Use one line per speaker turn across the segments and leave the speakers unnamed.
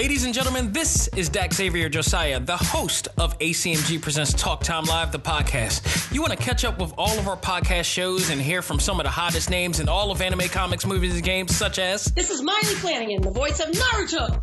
Ladies and gentlemen, this is Dak Xavier Josiah, the host of ACMG Presents Talk Time Live, the podcast. You want to catch up with all of our podcast shows and hear from some of the hottest names in all of anime, comics, movies, and games, such as.
This is Maile Flanagan, the voice of Naruto.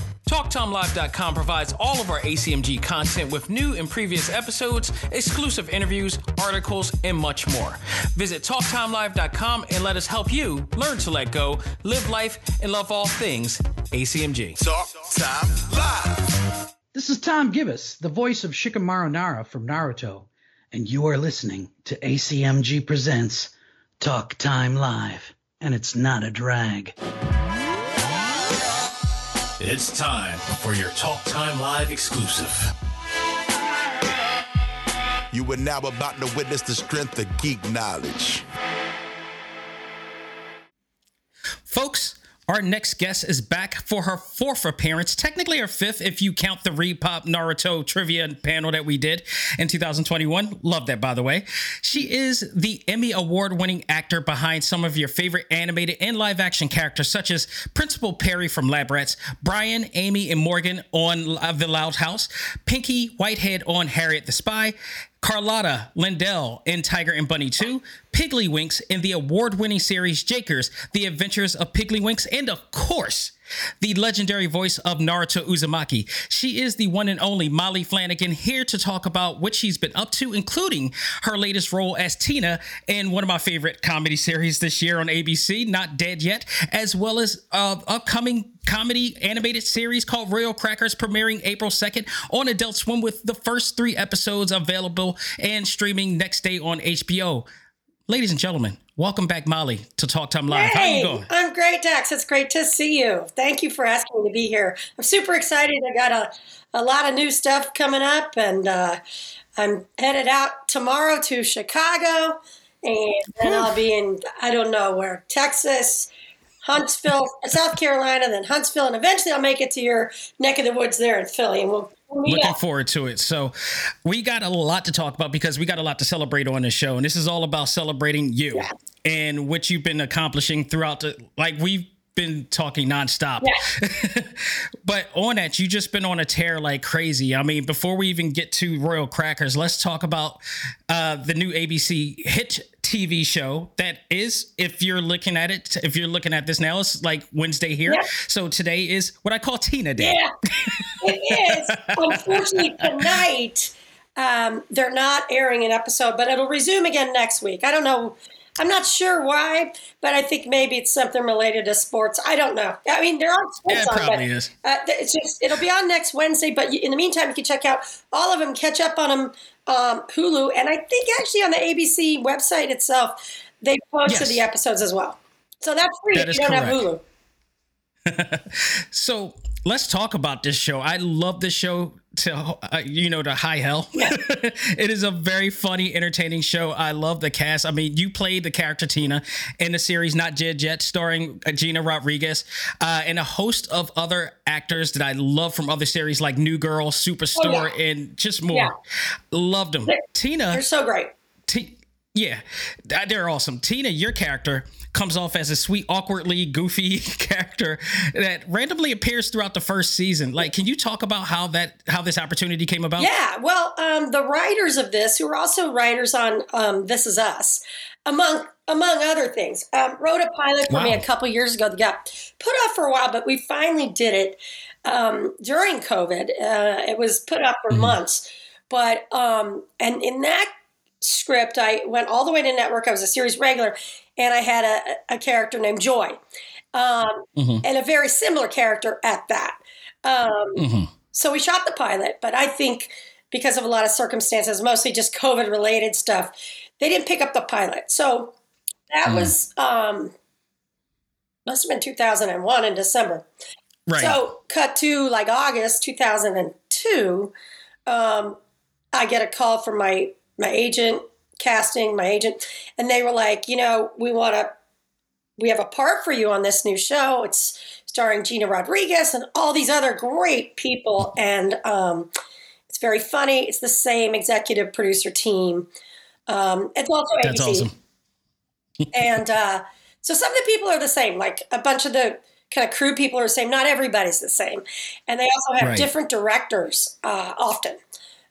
TalkTimeLive.com provides all of our ACMG content with new and previous episodes, exclusive interviews, articles, and much more. Visit TalkTimeLive.com and let us help you learn to let go, live life, and love all things ACMG.
Talk Time Live.
This is Tom Gibis, the voice of Shikamaru Nara from Naruto, and you are listening to ACMG Presents Talk Time Live, and it's not a drag.
It's time for your Talk Time Live exclusive.
You are now about to witness the strength of geek knowledge.
Folks, our next guest is back for her fourth appearance, technically her fifth if you count the ReedPop Naruto trivia panel that we did in 2021. Love that, by the way. She is the Emmy Award winning actor behind some of your favorite animated and live action characters, such as Principal Perry from Lab Rats, Brian, Amy, and Morgan on The Loud House, Pinky Whitehead on Harriet the Spy, Carlotta Lindell in Tiger and Bunny 2, Piggly Winks in the award winning series Jakers, The Adventures of Piggly Winks, and of course, the legendary voice of Naruto Uzumaki. She is the one and only Maile Flanagan here to talk about what she's been up to, including her latest role as Tina in one of my favorite comedy series this year on ABC, Not Dead Yet, as well as uh, upcoming comedy animated series called Royal Crackers premiering April 2nd on Adult Swim with the first three episodes available and streaming next day on HBO. Ladies and gentlemen, welcome back, Maile, to Talk Time Live.
Hey,
How you going?
I'm great, Dax. It's great to see you. Thank you for asking me to be here. I'm super excited. I got a, a lot of new stuff coming up, and uh, I'm headed out tomorrow to Chicago, and then I'll be in, I don't know where, Texas, Huntsville, South Carolina, then Huntsville, and eventually I'll make it to your neck of the woods there in Philly, and we'll
Looking forward to it. So, we got a lot to talk about because we got a lot to celebrate on this show, and this is all about celebrating you yeah. and what you've been accomplishing throughout the like we've been talking nonstop. Yeah. but on that, you just been on a tear like crazy. I mean, before we even get to Royal Crackers, let's talk about uh, the new ABC hit TV show that is, if you're looking at it, if you're looking at this now, it's like Wednesday here. Yeah. So today is what I call Tina Day.
Yeah, it is. Unfortunately, tonight um, they're not airing an episode, but it'll resume again next week. I don't know I'm not sure why, but I think maybe it's something related to sports. I don't know. I mean, there are sports
yeah, it
on,
probably
but
is.
Uh, it's just it'll be on next Wednesday. But in the meantime, you can check out all of them, catch up on them, um, Hulu, and I think actually on the ABC website itself, they posted yes. the episodes as well. So that's free
that
if you don't correct.
have Hulu. so let's talk about this show. I love this show to uh, you know to high hell. Yeah. it is a very funny, entertaining show. I love the cast. I mean, you played the character Tina in the series Not Dead Yet, starring uh, Gina Rodriguez, uh, and a host of other actors that I love from other series like New Girl, Superstore, oh, yeah. and just more. Yeah. Loved them.
They're,
Tina,
they're so great.
T- yeah, they're awesome. Tina, your character comes off as a sweet, awkwardly goofy character that randomly appears throughout the first season. Like, can you talk about how that how this opportunity came about?
Yeah, well, um, the writers of this, who are also writers on um, This Is Us, among among other things, um, wrote a pilot for wow. me a couple years ago that got put off for a while, but we finally did it um, during COVID. Uh, it was put up for mm-hmm. months, but um, and in that script, I went all the way to network. I was a series regular, and I had a, a character named Joy, um, mm-hmm. and a very similar character at that. Um, mm-hmm. So we shot the pilot, but I think because of a lot of circumstances, mostly just COVID related stuff, they didn't pick up the pilot. So that mm. was um, must have been 2001 in December.
Right.
So cut to like August 2002. Um, I get a call from my my agent casting, my agent, and they were like, you know, we want to we have a part for you on this new show. It's starring Gina Rodriguez and all these other great people. And um, it's very funny. It's the same executive producer team. Um, it's also ABC.
That's awesome.
and uh, so some of the people are the same. Like a bunch of the kind of crew people are the same. Not everybody's the same. And they also have
Right.
different directors uh, often,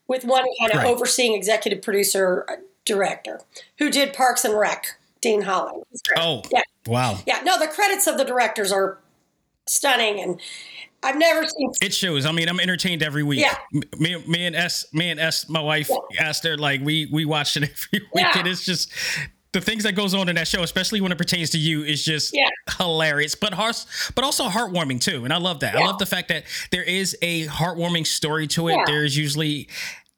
with one kind of
Right.
overseeing executive producer uh, director who did Parks and Rec, Dean Holland.
Oh,
yeah.
wow.
Yeah, no, the credits of the directors are stunning, and I've never seen.
It shows. I mean, I'm entertained every week.
Yeah.
Me, me and S, me and S, my wife asked her like we we watched it every week,
Yeah.
and it's just the things that goes on in that show, especially when it pertains to you, is just
Yeah.
hilarious, but heart, but also heartwarming too. And I love that. I love the fact that there is a heartwarming story to it.
Yeah.
There's usually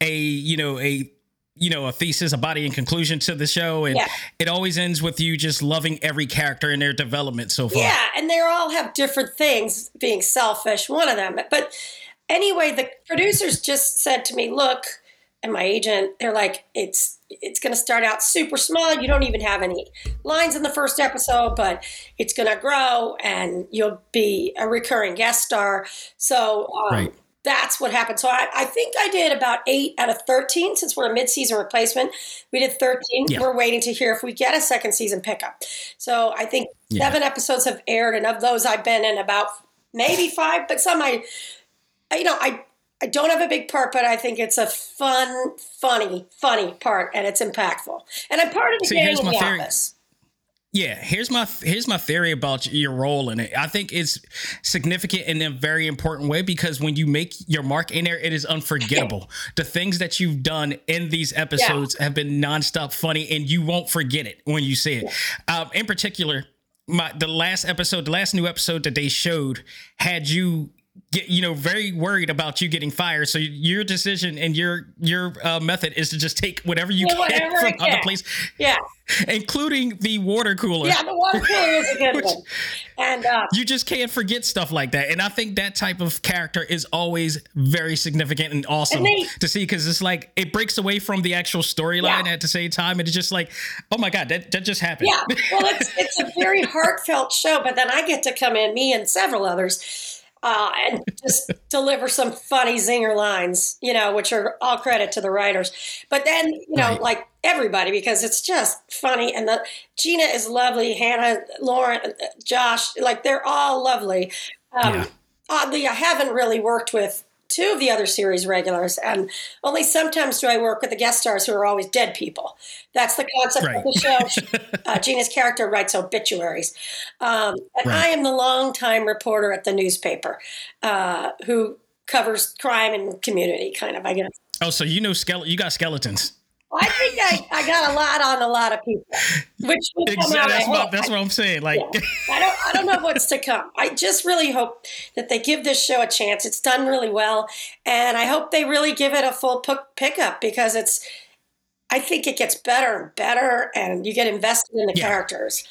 a you know a you know a thesis, a body and conclusion to the show, and
Yeah.
it always ends with you just loving every character and their development so far.
Yeah, and they all have different things. Being selfish, one of them. But anyway, the producers just said to me, "Look," and my agent, they're like, "It's it's going to start out super small. You don't even have any lines in the first episode, but it's going to grow, and you'll be a recurring guest star." So. Um,
Right.
That's what happened. So I, I think I did about eight out of 13 since we're a mid-season replacement. We did 13.
Yeah.
We're waiting to hear if we get a second season pickup. So I think
Yeah.
seven episodes have aired, and of those, I've been in about maybe five, but some I, you know, I I don't have a big part, but I think it's a fun, funny, funny part, and it's impactful. And I'm part of the
See,
gang in the
theory.
office.
Yeah, here's my here's my theory about your role in it. I think it's significant in a very important way because when you make your mark in there, it is unforgettable. the things that you've done in these episodes have been nonstop funny, and you won't forget it when you see it. Um, in particular, my the last episode, the last new episode that they showed had you. Get, you know, very worried about you getting fired. So your decision and your your uh, method is to just take whatever you
Yeah,
can
whatever
from other places,
Yeah,
including the water cooler.
yeah. The water cooler is a good
Which-
one, and uh,
you just can't forget stuff like that. And I think that type of character is always very significant and awesome
And they-
to see because it's like it breaks away from the actual storyline
Yeah.
at the same time. And it's just like, oh my God, that, that just happened.
Yeah, well, it's it's a very heartfelt show, but then I get to come in, me and several others, uh, and just deliver some funny zinger lines, you know, which are all credit to the writers. But then, you know,
Right.
like everybody, because it's just funny, and the Gina is lovely, Hannah, Lauren, uh, Josh, like they're all lovely. Um,
Yeah.
Oddly, I haven't really worked with two of the other series regulars, and only sometimes do I work with the guest stars who are always dead people. That's the concept
Right.
of the show. uh, Gina's character writes obituaries. Um, and
Right.
I am the longtime reporter at the newspaper uh, who covers crime and community, kind of, I guess.
Oh, so you know, skele- you got skeletons.
I think I, I got a lot on a lot of people, which
Exactly. That's, what, that's what I'm saying. Like,
Yeah. I don't I don't know what's to come. I just really hope that they give this show a chance. It's done really well, and I hope they really give it a full p- pickup because it's. I think it gets better and better, and you get invested in the
Yeah.
characters.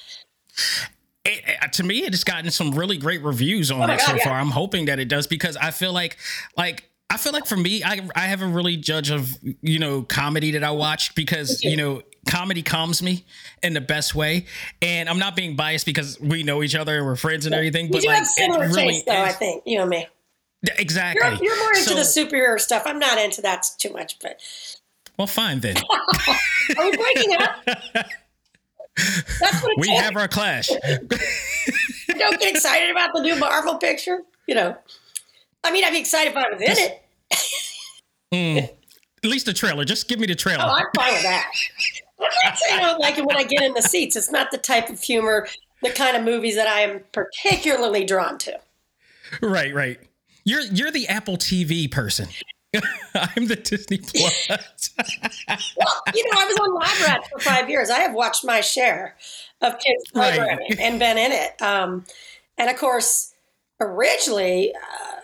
it, it- uh, to me, it has gotten some really great reviews on oh
my
it so
yeah.
far. I'm hoping that it does because I feel like, like, I feel like for me, I I haven't really judge of you know comedy that I watch because you know comedy calms me in the best way, and I'm not being biased because we know each other and we're friends and everything.
You
But
do
like,
have similar
really
though. I think you know me.
exactly.
You're, you're more into
So-
the superhero stuff. I'm not into that too much. But
well, fine then.
are we breaking up? That's what
we
takes.
have our clash.
Don't get excited about the new Marvel picture. You know, I mean, I'd be excited if I was in it.
At least the trailer. Just give me the trailer.
Oh, I'm fine with that. I'm not saying I don't like it when I get in the seats. It's not the type of humor, the kind of movies that I am particularly drawn to.
Right, right. You're you're the Apple TV person. I'm the Disney Plus.
Well, you know, I was on Lab Rats for five years. I have watched my share of kids
Right.
programming and been in it. Um, and of course, originally, uh,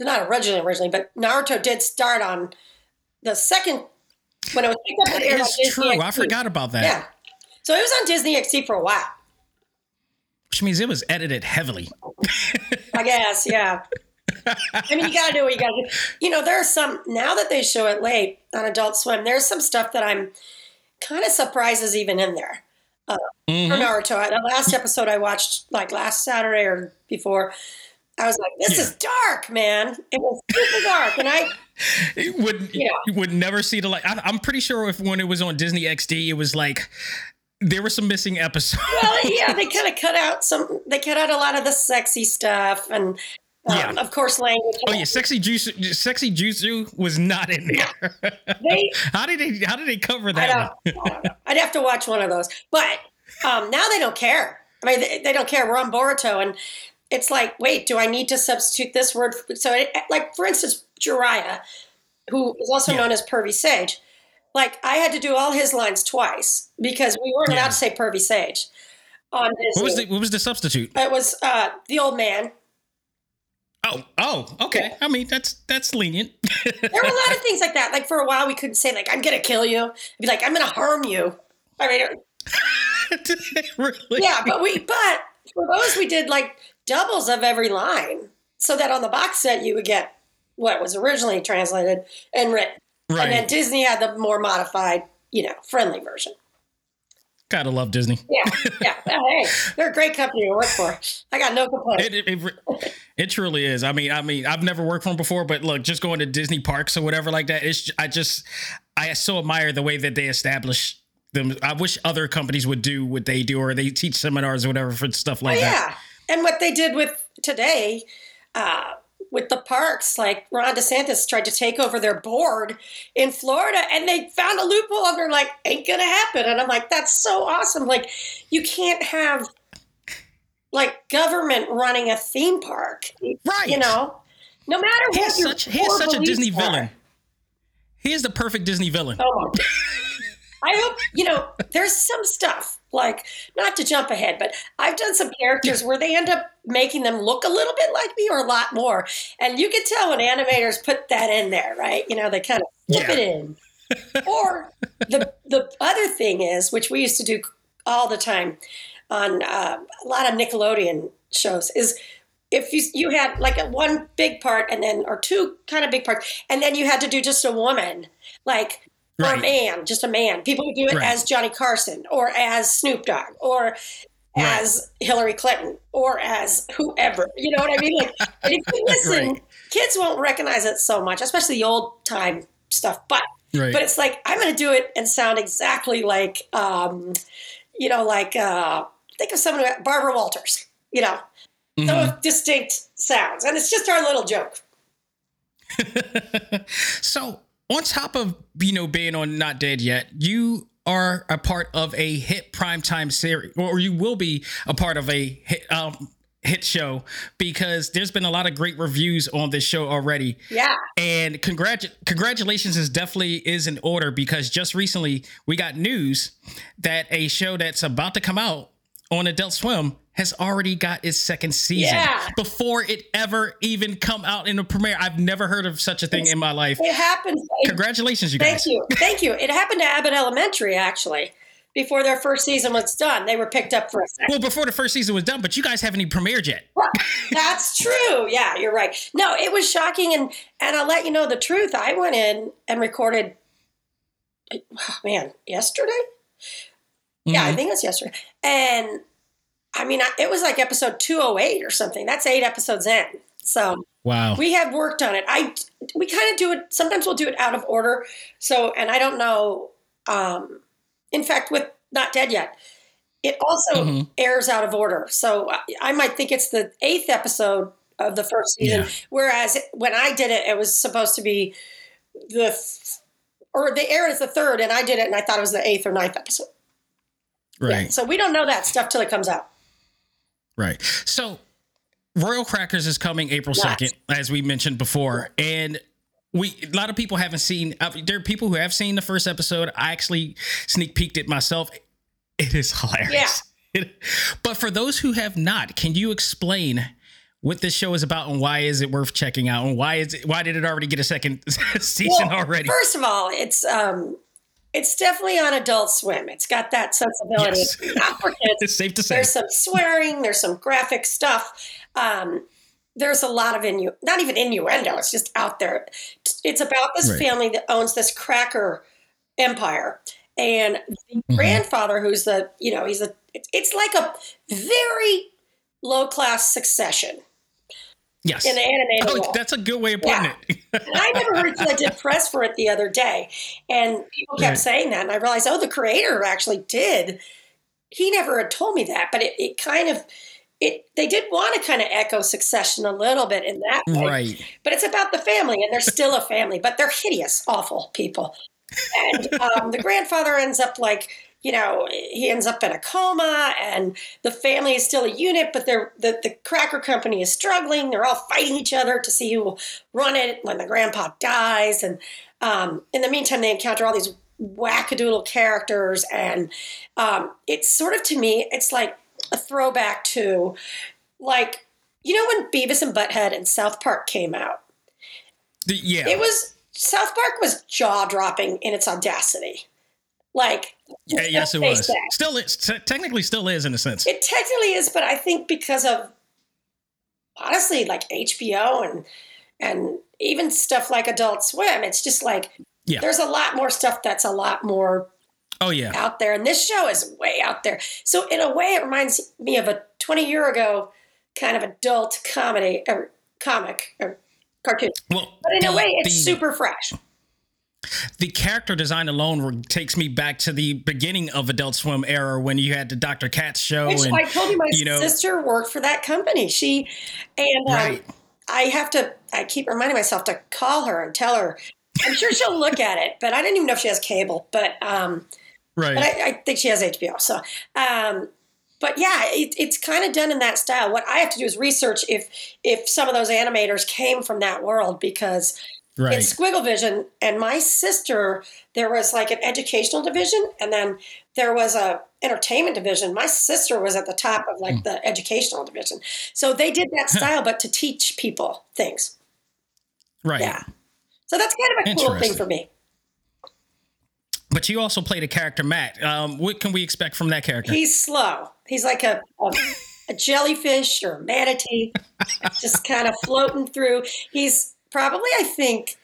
not originally, originally, but Naruto did start on the second when it was picked up
that
and aired on Disney
true. I forgot about that.
Yeah. So it was on Disney XD for a while.
Which means it was edited heavily.
I guess, yeah. I mean, you got to do what you got to do. You know, there are some, now that they show it late on Adult Swim, there's some stuff that I'm kind of surprised is even in there. uh,
Mhm.
for Naruto. The last episode I watched like last Saturday or before, I was like, "This
Yeah.
is dark, man." It was super dark, and I
It would
Yeah.
would never see the light. I, I'm pretty sure if when it was on Disney XD, it was like there were some missing episodes.
well, yeah, they kind of cut out some. They cut out a lot of the sexy stuff, and um,
Yeah.
of course, language.
Oh yeah, sexy juice, sexy jutsu was not in there.
They,
how did they? How did they cover that?
I. I'd have to watch one of those, but um, now they don't care. I mean, they, they don't care. We're on Boruto, and it's like, wait, do I need to substitute this word? So, it, like for instance, Jiraiya, who is also
Yeah.
known as Pervy Sage. Like I had to do all his lines twice because we weren't
Yeah.
allowed to say Pervy Sage on Disney.
What was the What was the substitute?
It was uh, the old man.
Oh, oh, okay. I mean, that's that's lenient.
There were a lot of things like that. Like for a while, we couldn't say like "I'm gonna kill you." I'd be like "I'm gonna harm you." I mean,
really?
yeah, but we but for those we did like doubles of every line, so that on the box set you would get what was originally translated and written, and then Disney had the more modified, you know, friendly version.
Gotta love Disney.
Yeah, yeah. Hey, they're a great company to work for. I got no complaints.
It, it, it, it truly is. I mean, I mean, I've never worked for them before, but look, just going to Disney parks or whatever like that, it's I just I so admire the way that they establish them. I wish other companies would do what they do, or they teach seminars or whatever for stuff like
Oh,
that.
And what they did with today, uh, with the parks, like Ron DeSantis tried to take over their board in Florida and they found a loophole and they're like, ain't gonna happen. And I'm like, that's so awesome. Like, you can't have like government running a theme park.
Right.
You know? No matter
He
what
is such he such a Disney
are.
villain. He is the perfect Disney villain.
Oh. I hope, you know, there's some stuff, like, not to jump ahead, but I've done some characters where they end up making them look a little bit like me or a lot more. And you can tell when animators put that in there, right? You know, they kind of flip
Yeah.
it in. or the, the other thing is, which we used to do all the time on uh, a lot of Nickelodeon shows, is if you you had like a one big part and then or two kind of big parts and then you had to do just a woman like or a man just a man people would do it
Right.
as johnny carson or as snoop dogg or
Right.
as hillary clinton or as whoever you know what i mean like and if you listen
Right.
kids won't recognize it so much especially the old time stuff but
Right.
but it's like i'm going to do it and sound exactly like um you know like uh think of someone who barbara walters you know
Mhm.
so distinct sounds and it's just our little joke
so on top of you know being on Not Dead Yet, you are a part of a hit primetime series, or you will be a part of a hit um, hit show because there's been a lot of great reviews on this show already.
yeah
And congratu- congratulations is definitely is in order because just recently we got news that a show that's about to come out on Adult Swim has already got its second season
Yeah.
before it ever even come out in a premiere. I've never heard of such a thing in my life.
it happened
Congratulations, you
thank
guys.
Thank you thank you it happened to abbott elementary actually before their first season was done they were picked up for a second
Well, before the first season was done, but you guys haven't even premiered yet.
That's true. Yeah, you're right. No, it was shocking, and and I'll let you know the truth. I went in and recorded. Oh, man, yesterday. Yeah, I
Mhm.
think it's yesterday, and I mean, it was like episode 208 or something. That's eight episodes in. So
Wow.
we have worked on it. I we kind of do it. Sometimes we'll do it out of order. So, and I don't know. Um, in fact, with not dead yet, it also
Mhm.
airs out of order. So I, I might think it's the eighth episode of the first season,
Yeah.
whereas when I did it, it was supposed to be the th- or they aired as the third, and I did it, and I thought it was the eighth or ninth episode.
right.
Yeah, so we don't know that stuff till it comes out.
Right. So Royal Crackers is coming April
Yes.
2nd, as we mentioned before. And we a lot of people haven't seen uh, there are people who have seen the first episode. I actually sneak peeked it myself. It is hilarious. It- but for those who have not, can you explain what this show is about and why is it worth checking out and why is it why did it already get a second season
Well,
already?
First of all, it's um, it's definitely on Adult Swim. It's got that sensibility.
Yes.
It's not for kids.
it's safe to say.
There's some swearing. There's some graphic stuff. Um, there's a lot of innu not even innuendo. It's just out there. It's about this
Right.
family that owns this cracker empire, and the
Mm-hmm.
grandfather, who's the you know he's a it's like a very low class succession
Yes.
in the animated
Oh, that's a good way of putting
Yeah.
it.
And I never heard I did press for it the other day, and people kept
Right.
saying that, and I realized, oh, the creator actually did. He never had told me that, but it, it kind of it they did want to kind of echo Succession a little bit in that way,
right.
but it's about the family, and they're still a family, but they're hideous, awful people. And um, the grandfather ends up like, you know, he ends up in a coma, and the family is still a unit, but they're the, the cracker company is struggling. They're all fighting each other to see who will run it when the grandpa dies. And um, in the meantime, they encounter all these wackadoodle characters, and um, it's sort of to me, it's like a throwback to like you know when Beavis and Butthead and South Park came out.
The- yeah.
It was South Park was jaw dropping in its audacity. Like
Yeah, yes, it was. Still, it te- technically still is in a sense.
It technically is, but I think because of honestly, like HBO and and even stuff like Adult Swim, it's just like
Yeah.
there's a lot more stuff that's a lot more
Oh yeah.
out there, and this show is way out there. So in a way, it reminds me of a 20 year ago kind of adult comedy or comic or cartoon.
Well,
But in
the,
a way, it's
the,
super fresh.
The character design alone takes me back to the beginning of Adult Swim era when you had the Dr. Katz show
Which
and
I told you, my
you know-
sister worked for that company. She and um, I have to. I keep reminding myself to call her and tell her. I'm sure she'll look at it, but I didn't even know if she has cable. But um,
right.
but I, I think she has HBO. So, um, but yeah, it, it's kind of done in that style. What I have to do is research if if some of those animators came from that world because
right.
it's Squiggle Vision, and my sister, there was like an educational division, and then there was a entertainment division. My sister was at the top of like the educational division, so they did that style, but to teach people things.
right.
Yeah, so that's kind of a cool thing for me.
But you also played a character, Matt. Um, what can we expect from that character?
He's slow. He's like a a, a jellyfish or a manatee, just kind of floating through. He's probably, I think,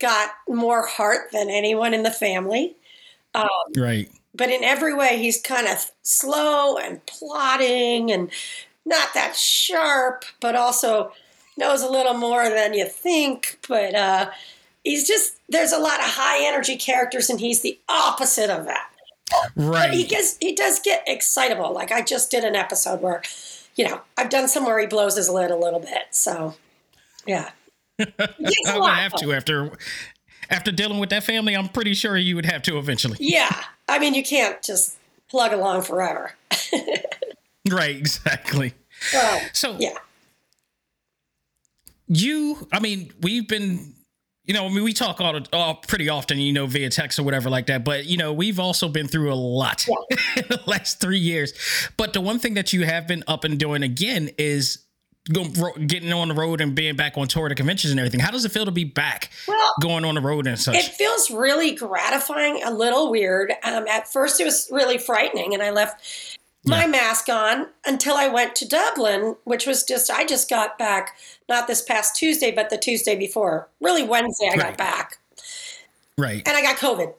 got more heart than anyone in the family. Um,
right.
but in every way he's kind of slow and plodding and not that sharp but also knows a little more than you think but uh, he's just there's a lot of high energy characters and he's the opposite of that but he
Right.
gets he does get excitable like i just did an episode where you know i've done some where he blows his lid a little bit so yeah He gets a
I would have to after after dealing with that family. I'm pretty sure you would have to eventually.
yeah i mean you can't just plug along forever
Right. Exactly.
well
So
yeah
you, I mean, we've been, you know, I mean, we talk all, all pretty often, you know, via text or whatever like that. But you know, we've also been through a lot in the last three years. But the one thing that you have been up and doing again is getting on the road and being back on tour to conventions and everything. How does it feel to be back
well
going on the road and such?
It feels really gratifying, a little weird. Um, at first, it was really frightening, and I left my
Yeah.
mask on until I went to Dublin, which was just, I just got back, not this past Tuesday, but the Tuesday before. Really, Wednesday, I got back,
right.
and I got COVID.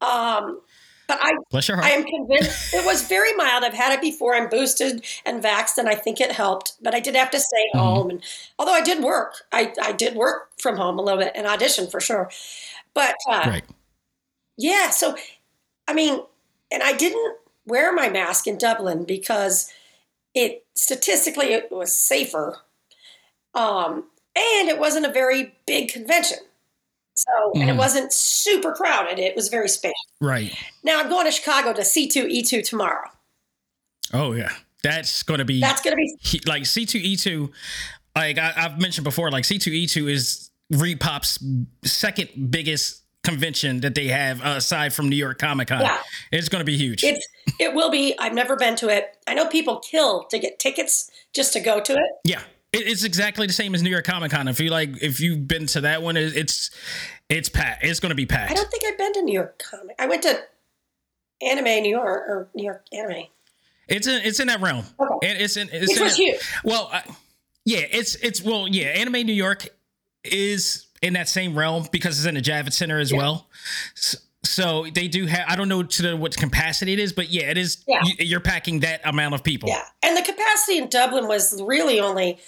Um, but I,
Bless your
I
heart.
am convinced it was very mild. I've had it before. I'm boosted and vaxxed, and I think it helped. But I did have to stay
Mm-hmm.
home. And although I did work, I, I did work from home a little bit and audition for sure. But uh,
right.
yeah, so I mean, and I didn't wear my mask in Dublin because it statistically it was safer, um, and it wasn't a very big convention. So and it
Mhm.
wasn't super crowded. It was very spacious.
Right.
Now I'm going to Chicago to C2E2 tomorrow.
Oh yeah. That's going to be
That's going to be
like C2E2, like I, I've mentioned before, like C2E2 is ReedPop's second biggest convention that they have uh, aside from New York Comic Con.
Yeah.
It's going to be huge.
it's it will be. I've never been to it. I know people kill to get tickets just to go to it.
yeah. It, it's exactly the same as New York Comic Con. If you like, if you've been to that one, it's it's packed. It's going to be packed.
I don't think I've been to New York Comic. I went to Anime New York or New York Anime.
It's in it's in that realm.
Okay.
And it's in it's
Which
in
was huge.
Well, I, yeah, it's it's well, yeah. Anime New York is in that same realm because it's in the Javits Center as well. S- So they do have. I don't know to the, what capacity it is, but yeah, it is.
Yeah.
You, you're packing that amount of people.
Yeah. And the capacity in Dublin was really only,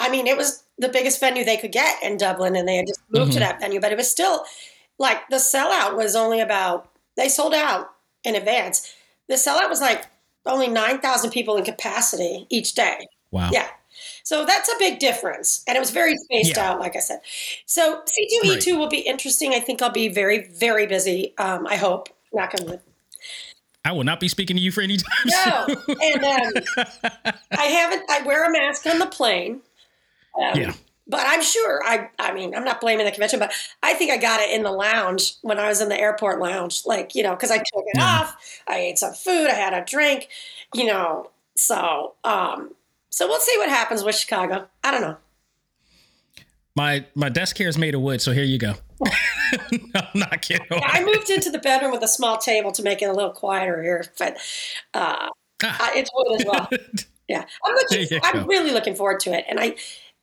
I mean, it was the biggest venue they could get in Dublin, and they had just moved to
Mhm.
that venue, but it was still like the sellout was only about, they sold out in advance. The sellout was like only 9,000 people in capacity each day.
Wow.
Yeah. So that's a big difference. And it was very spaced
Yeah.
out, like I said. So C2E2 will be interesting. I think I'll be very, very busy. Um, I hope. Not going to.
I will not be speaking to you for any time.
No.
soon.
And um, I haven't, I wear a mask on the plane. Um,
Yeah.
But I'm sure, I, I mean, I'm not blaming the convention, but I think I got it in the lounge when I was in the airport lounge. Like, you know, because I took it
Yeah.
off, I ate some food, I had a drink, you know. So, um, so we'll see what happens with Chicago. I don't know.
My my desk here is made of wood, so here you go. I'm not kidding.
Yeah, I moved into the bedroom with a small table to make it a little quieter here, but uh,
Ah.
I- it's wood as well. Yeah, I'm looking. I'm
go.
really looking forward to it, and I,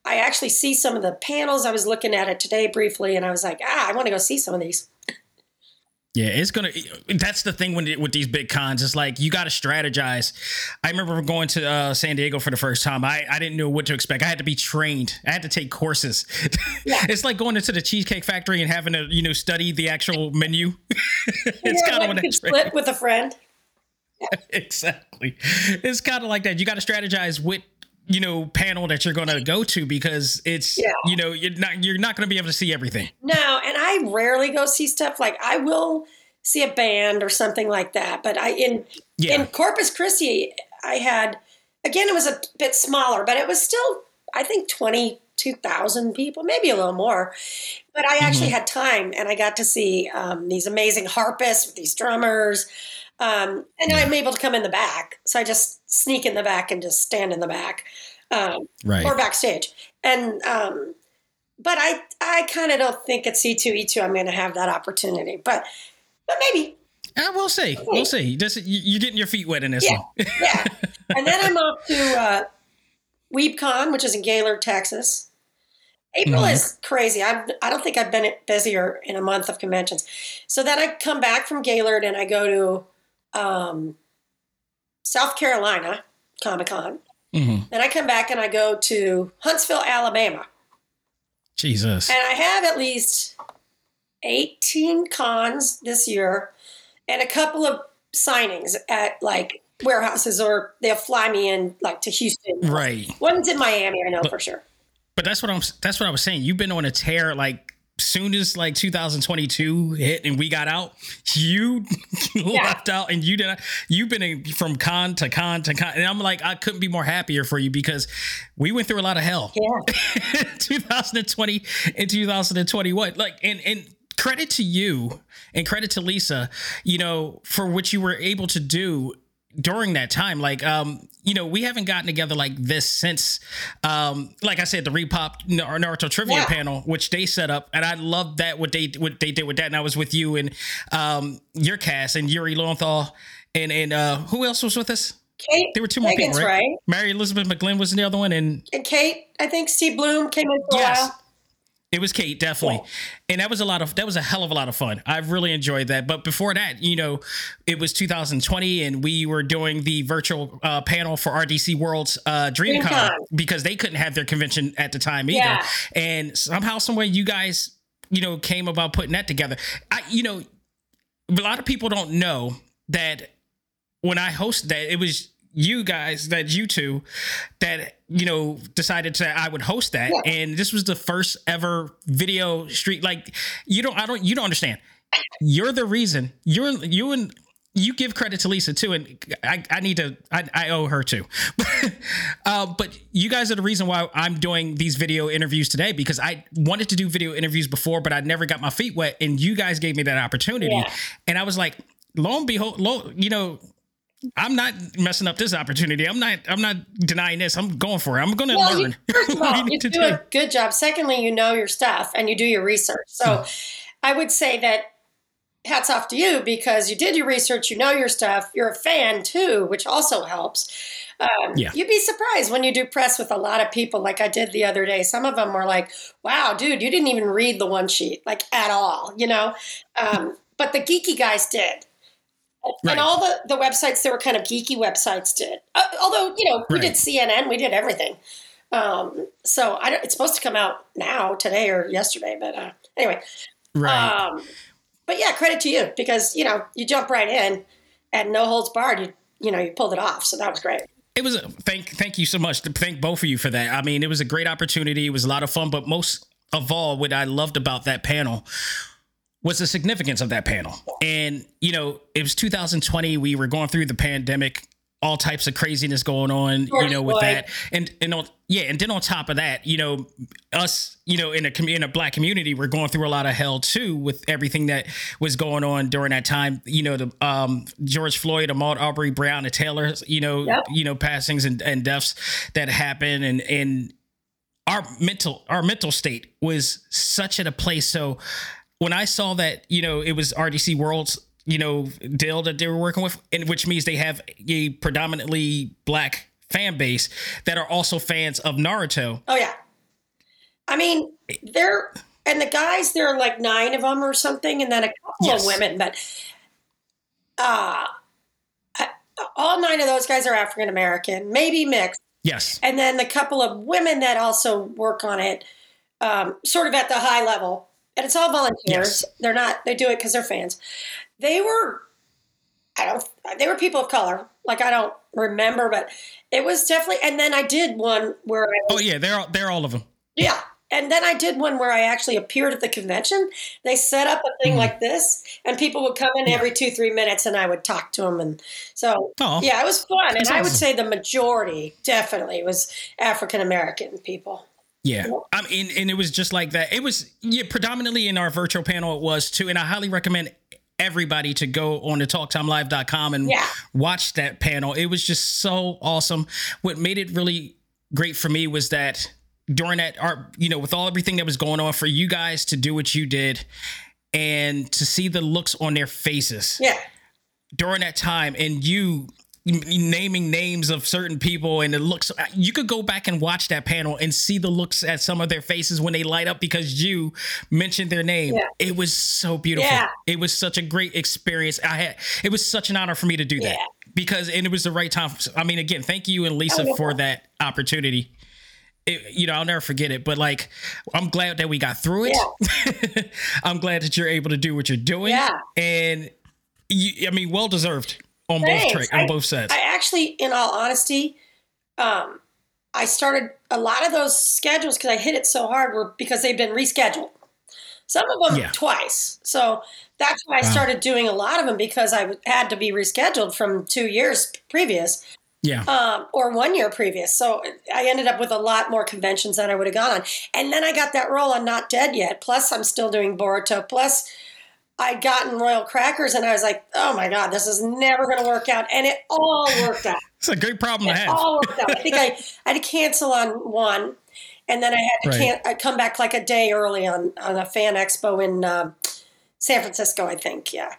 I actually see some of the panels. I was looking at it today briefly, and I was like, ah, I want to go see some of these.
Yeah, it's gonna. That's the thing when with these big cons. It's like you got to strategize. I remember going to uh, San Diego for the first time. I I didn't know what to expect. I had to be trained. I had to take courses.
Yeah.
it's like going into the Cheesecake Factory and having to you know study the actual menu. it's kind of
like you split with a friend.
exactly. It's kind of like that. You got to strategize with you know panel that you're going to go to because it's
Yeah.
you know you're not you're not going to be able to see everything.
No, and I rarely go see stuff like I will see a band or something like that. But I in
Yeah.
in Corpus Christi, I had again it was a bit smaller, but it was still I think twenty two thousand people, maybe a little more. But I actually
Mm-hmm.
had time, and I got to see um, these amazing harpists with these drummers. Um, and I'm able to come in the back, so I just sneak in the back and just stand in the back. Um,
Right.
or backstage. And um, but I I kind of don't think at C two E two I'm going to have that opportunity. But but maybe
Uh, we'll see. We'll see. Just you- you're getting your feet wet in this
Yeah.
one.
yeah. and then I'm off to uh, WeebCon, which is in Gaylord, Texas. April
Mhm.
is crazy. I I don't think I've been busier in a month of conventions. So then I come back from Gaylord and I go to um, South Carolina Comic Con.
Mhm.
Then I come back and I go to Huntsville, Alabama.
Jesus.
And I have at least 18 cons this year and a couple of signings at like warehouses or they'll fly me in like to Houston.
Right.
One's in Miami, I know for sure.
But that's what I'm. That's what I was saying. You've been on a tear. Like soon as like 2022 hit and we got out, you left out and you did. You've been in, from con to con to con, and I'm like, I couldn't be more happier for you because we went through a lot of hell.
Yeah.
2020 and 2021. Like, and and credit to you and credit to Lisa, you know, for what you were able to do during that time. Like, um, you know, we haven't gotten together like this since, um, like I said, the ReedPop Nar- Naruto trivia
Yeah.
panel, which they set up, and I love that what they what they did with that. And I was with you and um your cast and Yuri Lowenthal and and uh who else was with us?
Kate,
There were two more people, right?
right.
Mary Elizabeth McGlynn was the other one, and
And Kate, I think Steve Blum came in for a while.
It was Kate, definitely. And that was a lot of that was a hell of a lot of fun. I've really enjoyed that. But before that, you know, it was 2020 and we were doing the virtual uh, panel for RDC World's uh DreamCon
DreamCon.
because they couldn't have their convention at the time either.
Yeah.
And somehow, somewhere you guys, you know, came about putting that together. I you know, a lot of people don't know that when I hosted that, it was you guys, that you two, that you know decided to I would host that,
Yeah.
and this was the first ever video street. Like you don't, I don't, you don't understand. You're the reason. You're you and you give credit to Lisa too, and I, I need to, I, I owe her too. uh, but you guys are the reason why I'm doing these video interviews today because I wanted to do video interviews before, but I never got my feet wet, and you guys gave me that opportunity,
Yeah.
and I was like, lo and behold, lo, you know. I'm not messing up this opportunity. I'm not. I'm not denying this. I'm going for it. I'm going to
Well,
learn.
you, first of all, you do a good job. Secondly, you know your stuff and you do your research. So
Hmm.
I would say that hats off to you because you did your research, you know your stuff, you're a fan too, which also helps. Um,
Yeah.
You'd be surprised when you do press with a lot of people, like I did the other day. Some of them were like, wow, dude, you didn't even read the one sheet, like at all, you know? Um, but the geeky guys did. And all the, the websites that were kind of geeky websites did. Uh, although, you know, we
Right.
did CNN, we did everything. Um, so I don't, it's supposed to come out now, today or yesterday. But uh, anyway,
Right.
um, but yeah, credit to you because, you know, you jump right in and no holds barred. You, you know, you pulled it off. So that was great.
it was a thank thank you so much thank both of you for that i mean it was a great opportunity it was a lot of fun but most of all what i loved about that panel was the significance of that panel. And you know it was 2020 we were going through the pandemic all types of craziness going on you know with that. and and on, yeah and then on top of that you know us you know in a in a black community we're going through a lot of hell too with everything that was going on during that time. You know the um George Floyd Ahmaud Arbery Brown and Taylor you know
Yep.
you know passings and, and deaths that happened. And and our mental our mental state was such at a place. So when I saw that, you know, it was RDC World's, you know, deal that they were working with, and which means they have a predominantly black fan base that are also fans of Naruto.
Oh yeah. I mean, they're and the guys there are like nine of them or something, and then a couple
Yes.
of women. But uh, all nine of those guys are African American, maybe mixed,
Yes.
and then the couple of women that also work on it, um, sort of at the high level, and it's all volunteers.
Yes.
They're not. They do it because they're fans. They were. I don't. They were people of color. Like I don't remember, but it was definitely. And then I did one where I
Oh yeah, they're all, they're all of them.
yeah. And then I did one where I actually appeared at the convention. They set up a
Mm-hmm.
thing like this, and people would come in every two, three minutes, and I would talk to them. And so,
Oh.
yeah, it was fun. And
That's
I would say the majority definitely was African American people.
Yeah. I mean, and it was just like that. It was yeah, predominantly in our virtual panel it was too. And I highly recommend everybody to go on to talktimelive.com and
Yeah.
watch that panel. It was just so awesome. What made it really great for me was that during that art, you know, with all everything that was going on for you guys to do what you did and to see the looks on their faces
Yeah.
during that time and you naming names of certain people and it looks you could go back and watch that panel and see the looks at some of their faces when they light up because you mentioned their name
Yeah.
it was so beautiful
Yeah.
it was such a great experience i had it was such an honor for me to do that because and it was the right time i mean again thank you and lisa
Oh,
for that opportunity it, you know, I'll never forget it. But like, I'm glad that we got through it. I'm glad that you're able to do what you're doing.
Yeah.
And you, I mean, well deserved on
Thanks.
both tra- on
I-
both sets.
I actually, in all honesty, um, I started a lot of those schedules because I hit it so hard were because they've been rescheduled. Some of them
Yeah.
twice. So that's why I started doing a lot of them because I had to be rescheduled from two years previous
yeah.
um, or one year previous. So I ended up with a lot more conventions than I would have gone on. And then I got that role on Not Dead Yet. Plus, I'm still doing Boruto. Plus, I'd gotten Royal Crackers, and I was like, oh my God, this is never going to work out. And it all worked out.
It's a great problem to
It
have.
all worked out. I think I, I had to cancel on one, and then I had to
Right.
can- I come back like a day early on, on a fan expo in um, San Francisco, I think. Yeah.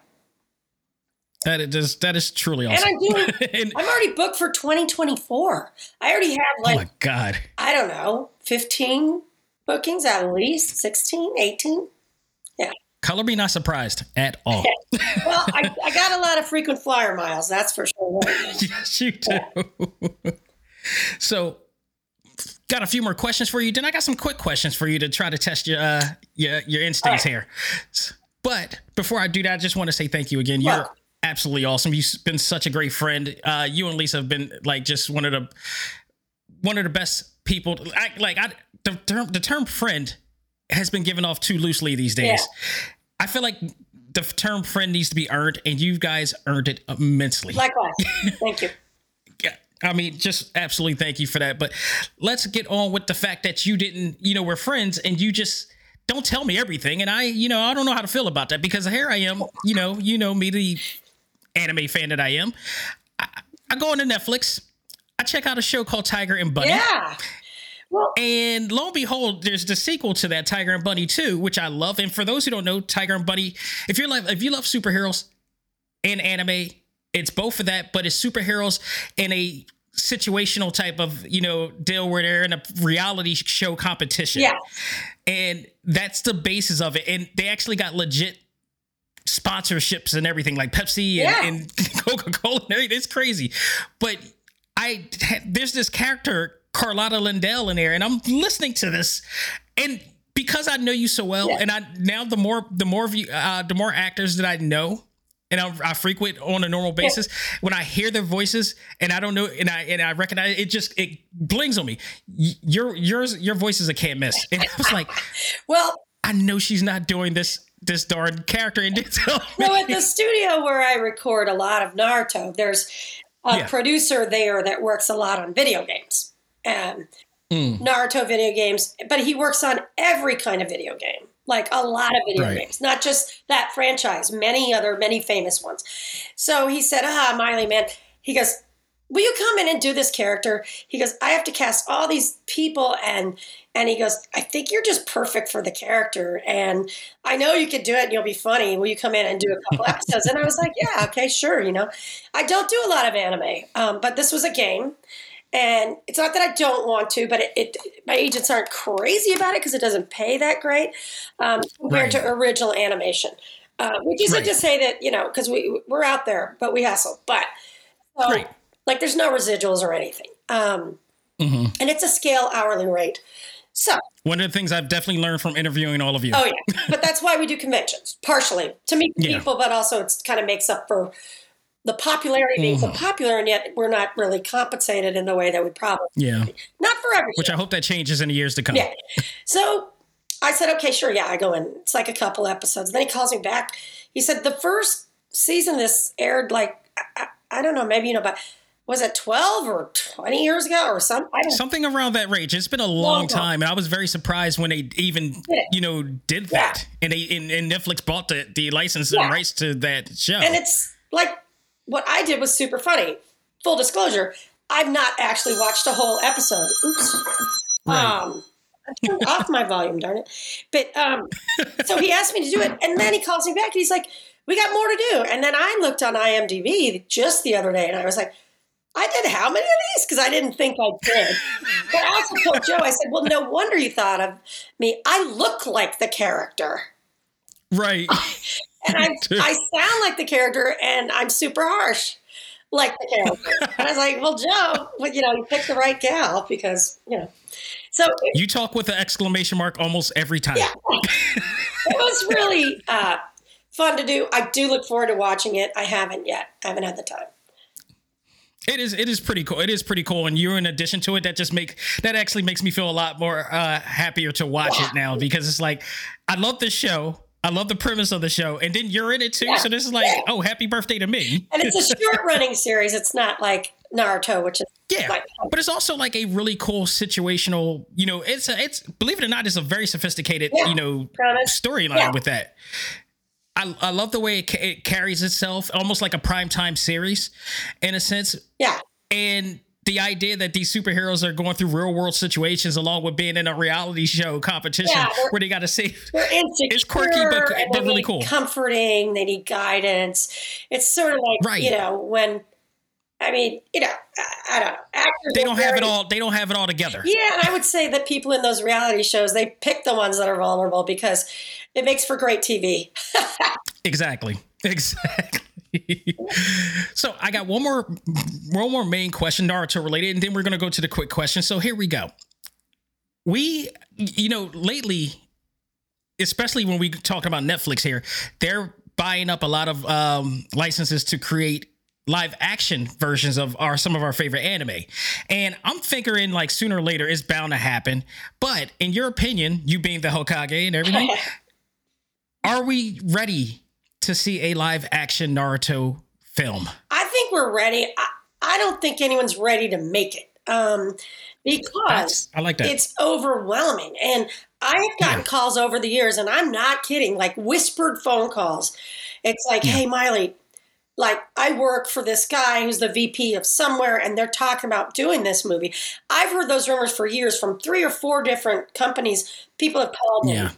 That is that is truly
And
awesome.
I'm doing,
And-
I'm already booked for 2024. I already have like
oh
like
my god.
I don't know, 15 bookings at least, 16, 18.
Color me not surprised at all.
Well, I, I got a lot of frequent flyer miles, that's for sure.
yes, you do. so, got a few more questions for you. Then I got some quick questions for you to try to test your uh, your your instincts here. But before I do that, I just want to say thank you again. You're absolutely awesome. You've been such a great friend. Uh, you and Lisa have been like just one of the one of the best people. I, like I, the term the term friend has been given off too loosely these days.
Yeah.
I feel like the term friend needs to be earned, and you guys earned it immensely.
Likewise. Thank you.
Yeah, I mean, just absolutely thank you for that. But let's get on with the fact that you didn't, you know, we're friends and you just don't tell me everything. And I, you know, I don't know how to feel about that because here I am, you know, you know me, the anime fan that I am. I, I go into Netflix, I check out a show called Tiger and Bunny.
Yeah. Well,
And lo and behold, there's the sequel to that, Tiger and Bunny 2, which I love. And for those who don't know, Tiger and Bunny, if you're like if you love superheroes and anime, it's both of that, but it's superheroes in a situational type of, you know, deal where they're in a reality show competition.
yeah.
And that's the basis of it. And they actually got legit sponsorships and everything like Pepsi and,
Yeah.
and Coca Cola and. It's crazy. But I there's this character Carlotta Lindell in there, and I'm listening to this, and because I know you so well,
Yeah.
and I now the more the more of you uh, the more actors that I know. And I, I frequent on a normal basis. When I hear their voices, and I don't know, and I and I recognize it, just it blings on me. Y- Your yours your voice is a can't miss. And I was like,
Well,
I know she's not doing this this darn character in detail.
No, at the studio where I record a lot of Naruto, there's a
Yeah.
producer there that works a lot on video games. Um,
Mm.
Naruto video games, but he works on every kind of video game, like a lot of video
Right.
games, not just that franchise, many other, many famous ones. So he said, Ah, Maile, man, he goes, Will you come in and do this character? He goes, I have to cast all these people and and he goes, I think you're just perfect for the character. And I know you could do it and you'll be funny. Will you come in and do a couple episodes? And I was like, Yeah, okay, sure. You know, I don't do a lot of anime, um, but this was a game. And it's not that I don't want to, but it, it my agents aren't crazy about it because it doesn't pay that great um, compared to original animation. Uh, which isn't
Right.
to say that you know because we we're out there, but we hustle. But so,
Right.
like there's no residuals or anything, um,
Mhm.
and it's a scale hourly rate. So
One of the things I've definitely learned from interviewing all of you.
oh yeah, but that's why we do conventions partially to meet
Yeah.
people, but also it's kind of makes up for the popularity being
Mm-hmm.
so popular, and yet we're not really compensated in the way that we probably
Yeah.
not for every
Which I hope that changes in the years to come.
Yeah. So I said, okay, sure. Yeah, I go in. It's like a couple episodes. Then he calls me back. He said, the first season this aired like, I, I, I don't know, maybe, you know, but was it 12 or 20 years ago or something?
Something around that range. It's been a long
Long time.
time, and I was very surprised when they even, you know, did that. And they and, and Netflix bought the, the license
Yeah.
and rights to that show.
And it's like what I did was super funny. Full disclosure, I've not actually watched a whole episode. Oops.
Right.
Um, I turned off my volume, darn it. But um, so he asked me to do it, and then he calls me back and he's like, "We got more to do." And then I looked on IMDb just the other day, and I was like, "I did how many of these?" Because I didn't think I did. But I also told Joe, I said, "Well, no wonder you thought of me. I look like the character."
right.
and I, I sound like the character and I'm super harsh like the character. and I was like, well, Joe, well, you know, you picked the right gal because, you know. So
you talk with an exclamation mark almost every time.
yeah, it was really uh, fun to do. I do look forward to watching it. I haven't yet. I haven't had the time.
It is it is pretty cool. It is pretty cool. And you're in addition to it, that just make that actually makes me feel a lot more uh happier to watch it now because it's like I love the show. I love the premise of the show. And then you're in it too.
Yeah.
So this is like, oh, happy birthday to me.
And it's a short running series. It's not like Naruto, which is
Yeah,
like,
but it's also like a really cool situational. You know, it's a, it's believe it or not, it's a very sophisticated
Yeah.
you know storyline
Yeah.
with that. I, I love the way it, ca- it carries itself, almost like a primetime series, in a sense.
yeah.
And the idea that these superheroes are going through real world situations, along with being in a reality show competition
Yeah,
where they got to save.
They're insecure.
It's quirky, but- but
they
really
need
cool.
Comforting. They need guidance. It's sort of like
Right.
you know when, I mean, you know, I, I don't know. Actors
They don't have it all. They don't have it all together.
Yeah, and I would say that people in those reality shows they pick the ones that are vulnerable because it makes for great TV.
Exactly. Exactly. so I got one more one more main question Naruto related, and then we're gonna go to the quick question. So here we go. We you know, lately, especially when we talk about Netflix here, they're buying up a lot of um licenses to create live action versions of our some of our favorite anime. And I'm figuring like sooner or later it's bound to happen. But in your opinion, you being the Hokage and everything, are we ready to see a live action Naruto film?
I think we're ready. I, I don't think anyone's ready to make it um, because
That's- I like that.
it's overwhelming. And I have gotten
Yeah.
calls over the years, and I'm not kidding, like whispered phone calls. It's like, hey, Maile, like I work for this guy who's the VP of somewhere, and they're talking about doing this movie. I've heard those rumors for years from three or four different companies. People have called me,
Yeah.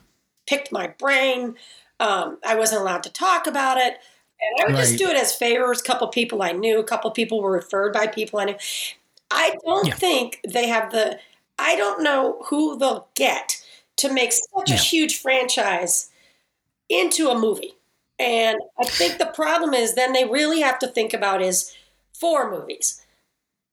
picked my brain. Um, I wasn't allowed to talk about it. And I would just do it as favors. A couple people I knew, a couple people were referred by people I knew. I don't
Yeah.
think they have the, I don't know who they'll get to make such
Yeah.
a huge franchise into a movie. And I think the problem is then they really have to think about is four movies,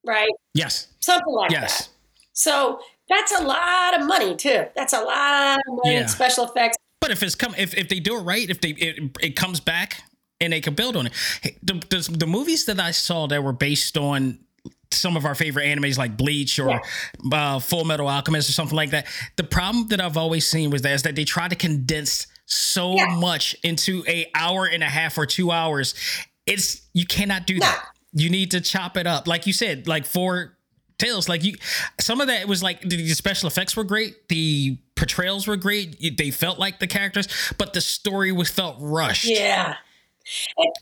right?
Yes.
Something like
Yes.
that. So that's a lot of money too. That's a lot of money
Yeah.
in special effects.
But if it's come, if, if they do it right, if they it, it comes back and they can build on it, the, the the movies that I saw that were based on some of our favorite animes like Bleach or uh, Full Metal Alchemist or something like that. The problem that I've always seen was that is that they try to condense so
Yeah.
much into a hour and a half or two hours. It's you cannot do that. You need to chop it up, like you said, like four tales. Like you, some of that was like the, special effects were great, the portrayals were great. They felt like the characters, but the story was felt rushed.
Yeah.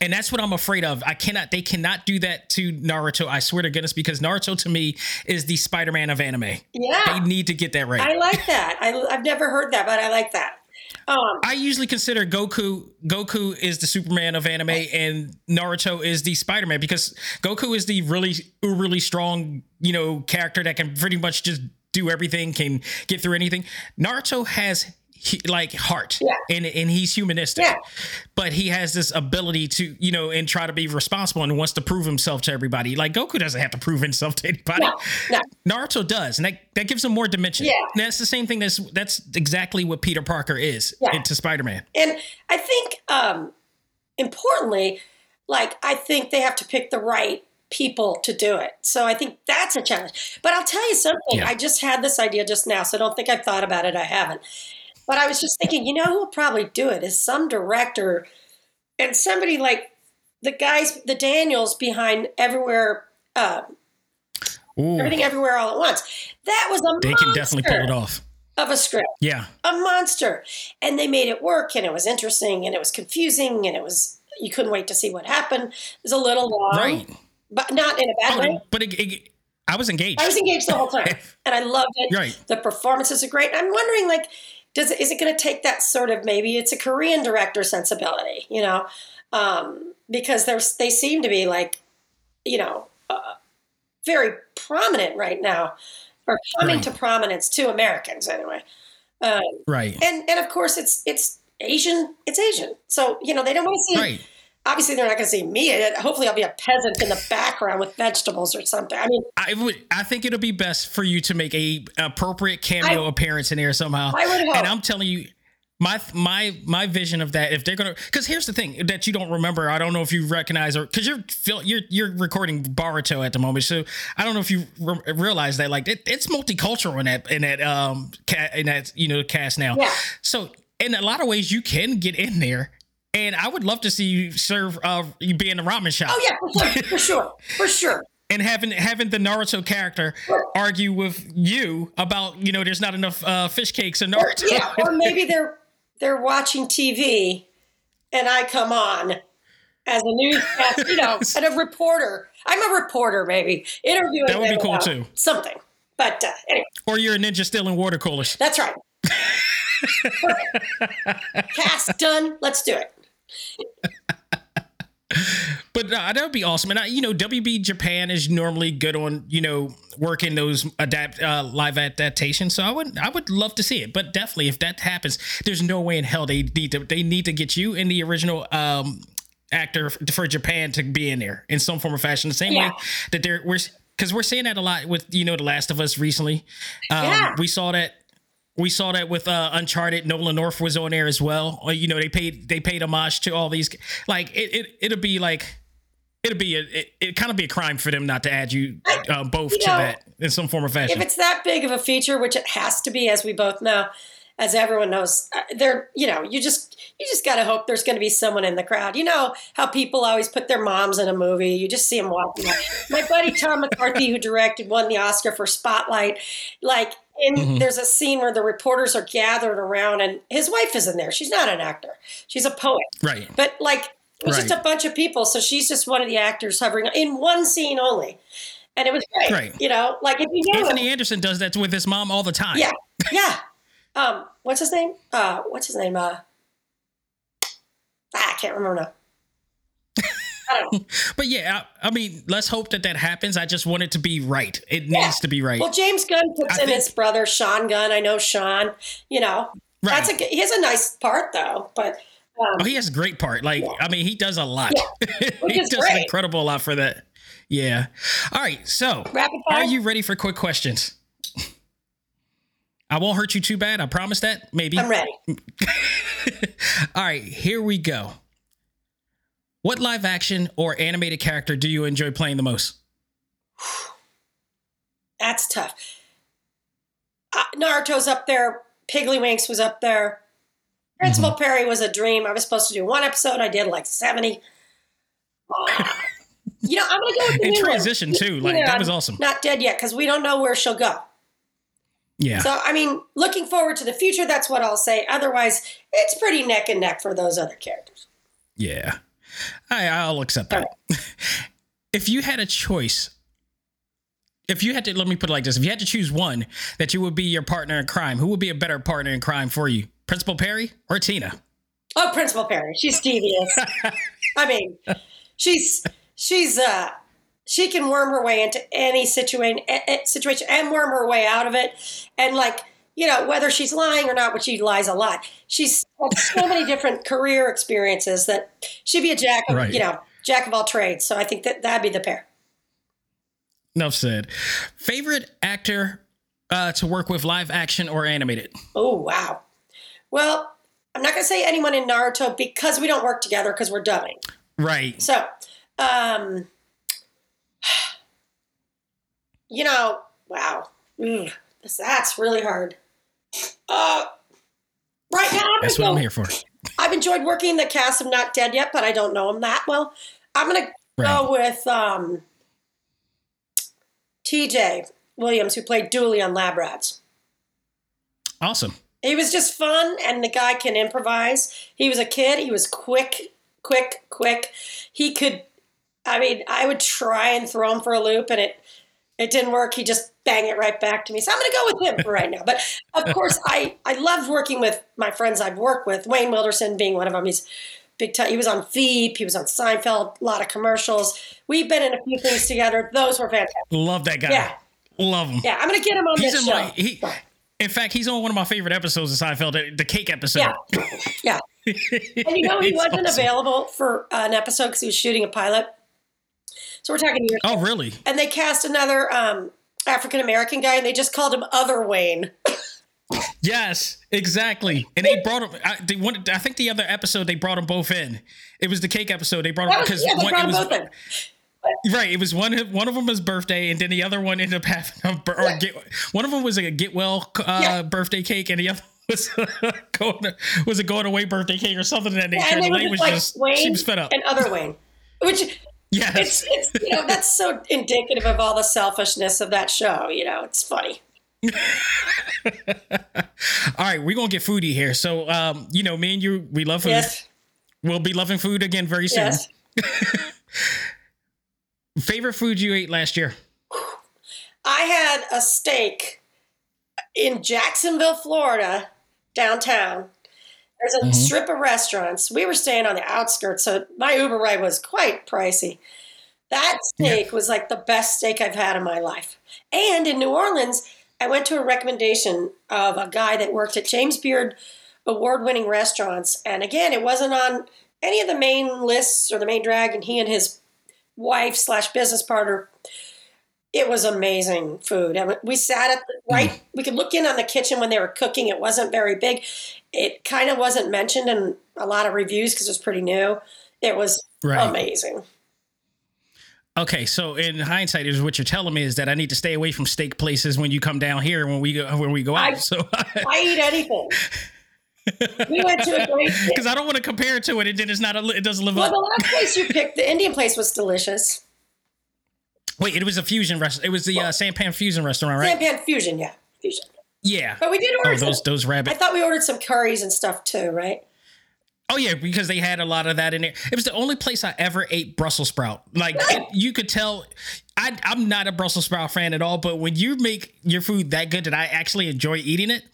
And that's what I'm afraid of. I cannot, they cannot do that to Naruto. I swear to goodness, because Naruto to me is the Spider Man of anime.
Yeah.
They need to get that right.
I like that. I, I've never heard that, but I like that. Um,
I usually consider Goku Goku is the Superman of anime and Naruto is the Spider-Man because Goku is the really really strong, you know, character that can pretty much just do everything, can get through anything. Naruto has he, like heart
Yeah.
and and he's humanistic.
Yeah.
But he has this ability to, you know, and try to be responsible and wants to prove himself to everybody. Like Goku doesn't have to prove himself to anybody.
No, no.
Naruto does, and that, that gives him more dimension.
Yeah.
And that's the same thing. That's that's exactly what Peter Parker is
Yeah.
to Spider Man.
And I think, um, importantly, like I think they have to pick the right people to do it. So I think that's a challenge. But I'll tell you something.
Yeah.
I just had this idea just now, so don't think I've thought about it. I haven't. But I was just thinking, you know who will probably do it is some director and somebody like the guys, the Daniels behind everywhere, uh, everything everywhere all at once. That was a
they can definitely pull it off.
of a script
Yeah,
a monster. And they made it work, and it was interesting, and it was confusing, and it was you couldn't wait to see what happened. It was a little long,
right.
but not in a bad
Oh,
way.
but it, it, I was engaged.
I was engaged the whole time, and I loved it.
Right.
The performances are great. I'm wondering, like, does is it going to take that sort of maybe it's a Korean director sensibility, you know, um, because there's they seem to be like, you know, uh, very prominent right now, or coming
Right.
to prominence to Americans anyway. Um,
right.
and and of course it's it's Asian. It's Asian. So you know they don't want to see.
Right.
Obviously, they're not going to see me. in it. Hopefully, I'll be a peasant in the background with vegetables or something. I mean,
I would. I think it'll be best for you to make a appropriate cameo
I-
appearance in there somehow.
I would hope.
And I'm telling you, my my my vision of that. If they're gonna, because here's the thing that you don't remember. I don't know if you recognize or because you're you're you're recording Boruto at the moment, so I don't know if you re- realize that like it, it's multicultural in that in that um ca- in that you know cast now.
Yeah.
So in a lot of ways, you can get in there. And I would love to see you serve, uh, you be in the ramen shop.
oh yeah, for sure, for sure, for sure.
and having having the Naruto character argue with you about you know there's not enough uh, fish cakes in Naruto.
Yeah, or maybe they're they're watching TV, and I come on as a newscast, you know, and a reporter. I'm a reporter, maybe interviewing.
That would be cool, too.
Something, but uh, anyway,
or you're a ninja stealing water coolers.
that's right. Cast done. Let's do it.
But uh, that would be awesome. And I, you know, WB Japan is normally good on you know working those adapt uh, live adaptations. So I would I would love to see it. But definitely, if that happens, there's no way in hell they need to they need to get you in the original. um actor for Japan to be in there in some form or fashion. The same
Yeah.
way that they're we're because we're seeing that a lot with you know The Last of Us recently. Um,
Yeah.
We saw that. We saw that with uh, Uncharted. Nolan North was on there as well. Or, you know, they paid they paid homage to all these. Like it, it it'll be like it'll be a it, it kind of be a crime for them not to add you uh, both
you
to
know,
that in some form or fashion.
if it's that big of a feature, which it has to be, as we both know, as everyone knows, uh, there, you know, you just you just got to hope there's going to be someone in the crowd. You know how people always put their moms in a movie. You just see them walking. My buddy Tom McCarthy, who directed, won the Oscar for Spotlight. Like, in
Mm-hmm.
there's a scene where the reporters are gathered around, and his wife is in there. She's not an actor; she's a poet.
right.
But like, it was just a bunch of people. So she's just one of the actors hovering in one scene only. And it was great.
Right.
You know, like if you know
Anthony
him-
Anderson does that with his mom all the time.
Yeah. Yeah. Um, what's his name? Uh, what's his name? Uh, ah, I can't remember now. I don't know.
But yeah, I, I mean, let's hope that that happens. I just want it to be right. It needs to be right.
Well, James Gunn puts
I
in
think-
his brother Sean Gunn. I know Sean. You know,
Right.
that's a he has a nice part though. But um,
oh, he has a great part. Like, I mean, he does a lot.
Which
he does an incredible lot for that. Yeah. All right. So, are you ready for quick questions? I won't hurt you too bad. I promise that. Maybe.
I'm ready.
All right. Here we go. What live action or animated character do you enjoy playing the most?
That's tough. Uh, Naruto's up there. Piggley was up there. Principal
Mm-hmm.
Perry was a dream. I was supposed to do one episode. I did like 70. Ah. you know, I'm going to go with the
In
new one.
transition, too. Like, that was awesome.
Not dead yet because we don't know where she'll go.
Yeah.
So, I mean, looking forward to the future, that's what I'll say. Otherwise, it's pretty neck and neck for those other characters.
Yeah. I, I'll accept that. if you had a choice, if you had to, let me put it like this if you had to choose one that you would be your partner in crime, who would be a better partner in crime for you? Principal Perry or Tina?
Oh, Principal Perry. She's devious. I mean, she's she's uh she can worm her way into any situation situation and worm her way out of it. And like, you know, whether she's lying or not, but she lies a lot. She's had so many different career experiences that she'd be a jack of,
Right.
you know, jack of all trades. So I think that that'd be the pair.
Enough said. Favorite actor uh, to work with live action or animated?
Oh, wow. Well, I'm not going to say anyone in Naruto because we don't work together because we're dubbing.
Right.
So, um, you know, wow, Mm, that's really hard. Uh, right now, I'm
That's what I'm here for.
I've enjoyed working the cast of Not Dead Yet, but I don't know him that well. I'm gonna go with um, T.J. Williams, who played Dooley on Lab Rats.
Awesome.
He was just fun, and the guy can improvise. He was a kid. He was quick, quick, quick. He could. I mean, I would try and throw him for a loop, and it it didn't work. He just bang it right back to me. So I'm going to go with him for right now. But of course, I I love working with my friends I've worked with. Wayne Wilderson being one of them. He's big time. He was on Veep. He was on Seinfeld. A lot of commercials. We've been in a few things together. Those were fantastic.
Love that guy.
Yeah.
Love him.
Yeah, I'm going to get him on
He's
this
in
show.
my. He, in fact, he's on one of my favorite episodes of Seinfeld, the, cake episode.
Yeah, yeah. And you know, he wasn't
awesome.
available for an episode because he was shooting a pilot. So we're talking years.
Oh, really?
And they cast another um, African American guy, and they just called him Other Wayne.
Yes, exactly. And they brought him. I, they wanted, I think the other episode they brought them both in. It was the cake episode. They brought them because
yeah,
one,
brought them
was
both in.
right. It was one. One of them was birthday, and then the other one ended up having a, or
Yeah.
get. One of them was a get well uh,
Yeah.
birthday cake, and the other was going was a going away birthday cake or something of that nature.
Yeah, and they
the lady was
like
just
Wayne
she was fed up.
and Other Wayne, which
yes.
it's, it's you know that's so indicative of all the selfishness of that show. You know, it's funny.
All right, we're gonna get foodie here. So, um, you know, me and you, we love food.
Yes,
We'll be loving food again very soon.
yes.
Favorite food you ate last year?
I had a steak in Jacksonville, Florida, downtown. There's a mm-hmm. strip of restaurants. We were staying on the outskirts, so my Uber ride was quite pricey. That steak was like the best steak I've had in my life. And in New Orleans, I went to a recommendation of a guy that worked at James Beard award winning restaurants. And again, it wasn't on any of the main lists or the main drag, and he and his wife slash business partner it was amazing food. And we sat at the hmm. right, we could look in on the kitchen when they were cooking. It wasn't very big. It kind of wasn't mentioned in a lot of reviews because it was pretty new. It was
Right.
amazing.
Okay, so in hindsight, is what you're telling me is that I need to stay away from steak places when you come down here when we go when we go out.
I-
so
I eat anything. we went to a great.
because I don't want to compare it to it, and then it's not a, it doesn't live
Well,
up.
the last place you picked, the Indian place, was delicious.
Wait, it was a fusion restaurant. It was the uh, Sampan Fusion restaurant, right?
Sampan fusion, yeah, fusion.
Yeah.
But we did
Oh,
order
those
some.
those
I thought we ordered some curries and stuff too, right?
Oh yeah, because they had a lot of that in there. It was the only place I ever ate Brussels sprout. Like it, you could tell, I, I'm not a Brussels sprout fan at all. But when you make your food that good that I actually enjoy eating it,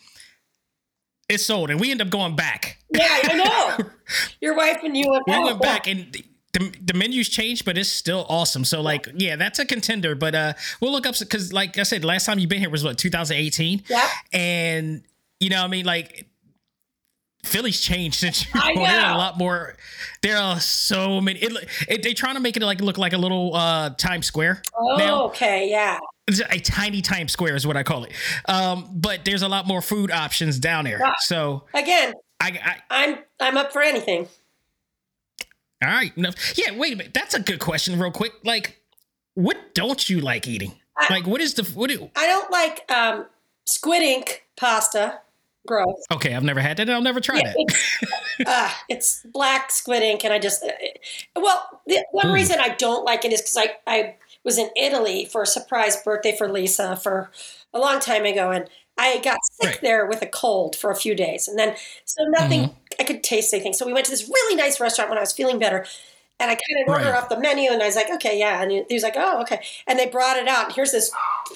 it's sold, and we end up going back.
Yeah, I know. Your wife and you went.
We
oh,
went back and. The, the menus changed, but it's still awesome. So, like, yeah, that's a contender. But uh, we'll look up because, like I said, last time you've been here was what 2018.
Yeah.
And you know, what I mean, like, Philly's changed since you
I
were there. A lot more. There are so many. It, it, they trying to make it like look like a little uh, Times Square.
Oh,
now.
okay, yeah.
It's a tiny Times Square is what I call it. Um, but there's a lot more food options down there.
Right.
So
Again,
I, I
I'm I'm up for anything.
All right. No, yeah. Wait a minute. That's a good question. Real quick. Like, what don't you like eating?
I-
Like, what is the what? Do,
I don't like um, squid ink pasta. Gross.
okay, I've never had that. and I'll never try
Yeah,
that.
it's, uh, it's black squid ink, and I just uh, well, the one
Ooh.
reason I don't like it is because I I was in Italy for a surprise birthday for Lisa for a long time ago, and I got sick
Right.
there with a cold for a few days, and then so nothing
Mm-hmm.
I could taste anything. So we went to this really nice restaurant when I was feeling better. And I kind of ordered
Right.
off the menu, and I was like, "Okay, yeah." And he was like, "Oh, okay." And they brought it out. And here's this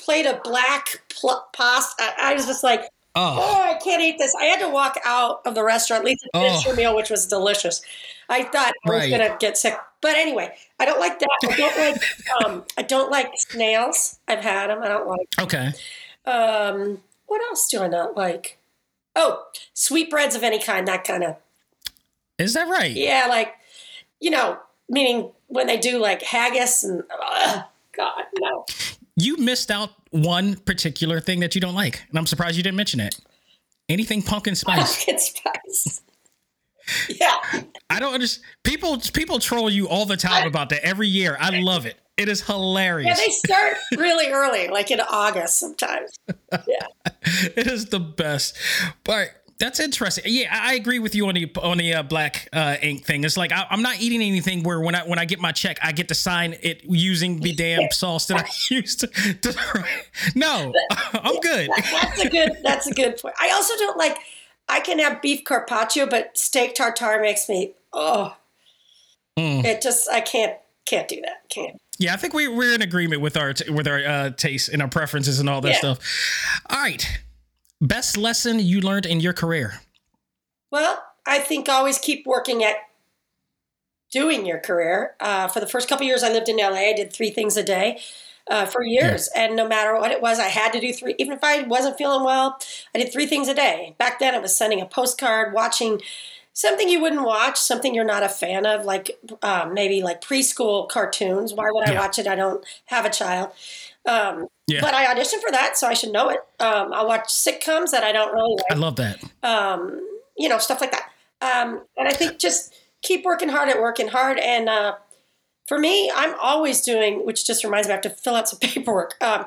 plate of black pl- pasta. I I was just like,
oh,
oh, I can't eat this. I had to walk out of the restaurant. Lisa finished
Oh.
her meal, which was delicious. I thought I was
Right.
gonna get sick, but anyway, I don't like that. I don't like. Um, I don't like snails. I've had them. I don't like.
okay.
Um, what else do I not like? Oh, sweetbreads of any kind. That kind of.
Is that right?
Yeah, like you know, meaning when they do like haggis and. God, no.
You missed out one particular thing that you don't like, and I'm surprised you didn't mention it. Anything pumpkin spice.
Pumpkin spice. Yeah.
I don't understand. People people troll you all the time about that every year. I love it. It is hilarious.
Yeah, they start really early, like in August sometimes. Yeah.
it is the best. But that's interesting. Yeah, I agree with you on the on the uh, black uh, ink thing. It's like I, I'm not eating anything where when I when I get my check, I get to sign it using the damn sauce that I used to. to no, I'm good.
That's a good that's a good point. I also don't like I can have beef carpaccio, but steak tartare makes me oh
Mm.
it just I can't can't do that. Can't.
Yeah, I think we we're in agreement with our with our uh, tastes and our preferences and all that
Yeah.
stuff. All right, best lesson you learned in your career.
Well, I think always keep working at doing your career. Uh, for the first couple years I lived in LA, I did three things a day. Uh, for years, and no matter what it was, I had to do three. Even if I wasn't feeling well, I did three things a day. Back then, it was sending a postcard, watching something you wouldn't watch, something you're not a fan of, like um, maybe like preschool cartoons. Why would I
Yeah.
watch it? I don't have a child. Um,
Yeah.
But I auditioned for that, so I should know it. Um, I'll watch sitcoms that I don't really
I love that.
um, you know, stuff like that. Um, and I think just keep working hard at working hard. And uh, for me, I'm always doing, which just reminds me, I have to fill out some paperwork. Um,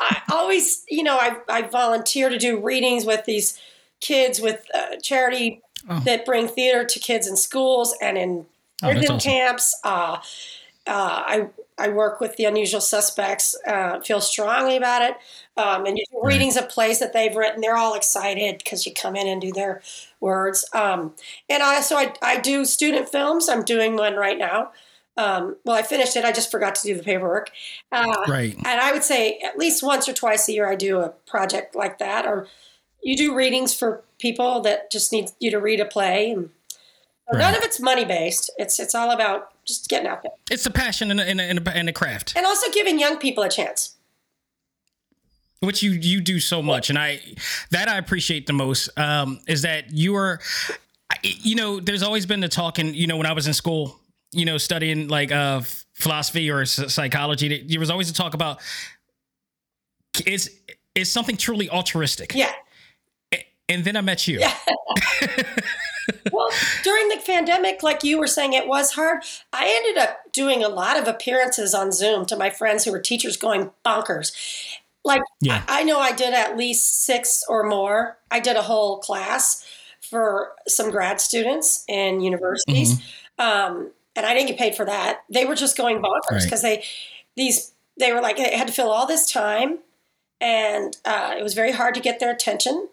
I always, you know, I, I volunteer to do readings with these kids with uh, charity
Oh.
that bring theater to kids in schools and in
Oh, that's awesome.
camps. Uh, uh, I I work with the unusual suspects. Uh, feel strongly about it, um, and
Right.
readings of plays that they've written. They're all excited because you come in and do their words. Um, and I so I, I do student films. I'm doing one right now. Um, well, I finished it. I just forgot to do the paperwork. Uh,
Right.
and I would say at least once or twice a year I do a project like that, or you do readings for people that just need you to read a play. And so none of it's money based. It's it's all about just getting out there
It's a passion and a, and a, and a, craft,
and also giving young people a chance.
which you you do so much, and I that I appreciate the most. Um, is that you are, you know, there's always been the talking. You know, when I was in school, you know, studying like uh philosophy or psychology, there was always a talk about it's it's something truly altruistic.
Yeah.
And then I met you.
well, during the pandemic, like you were saying, it was hard. I ended up doing a lot of appearances on Zoom to my friends who were teachers going bonkers. Like,
Yeah.
I, I know I did at least six or more. I did a whole class for some grad students in universities. Um, and I didn't get paid for that. They were just going bonkers
Right.
because they, these, they were like, they had to fill all this time. And uh, it was very hard to get their attention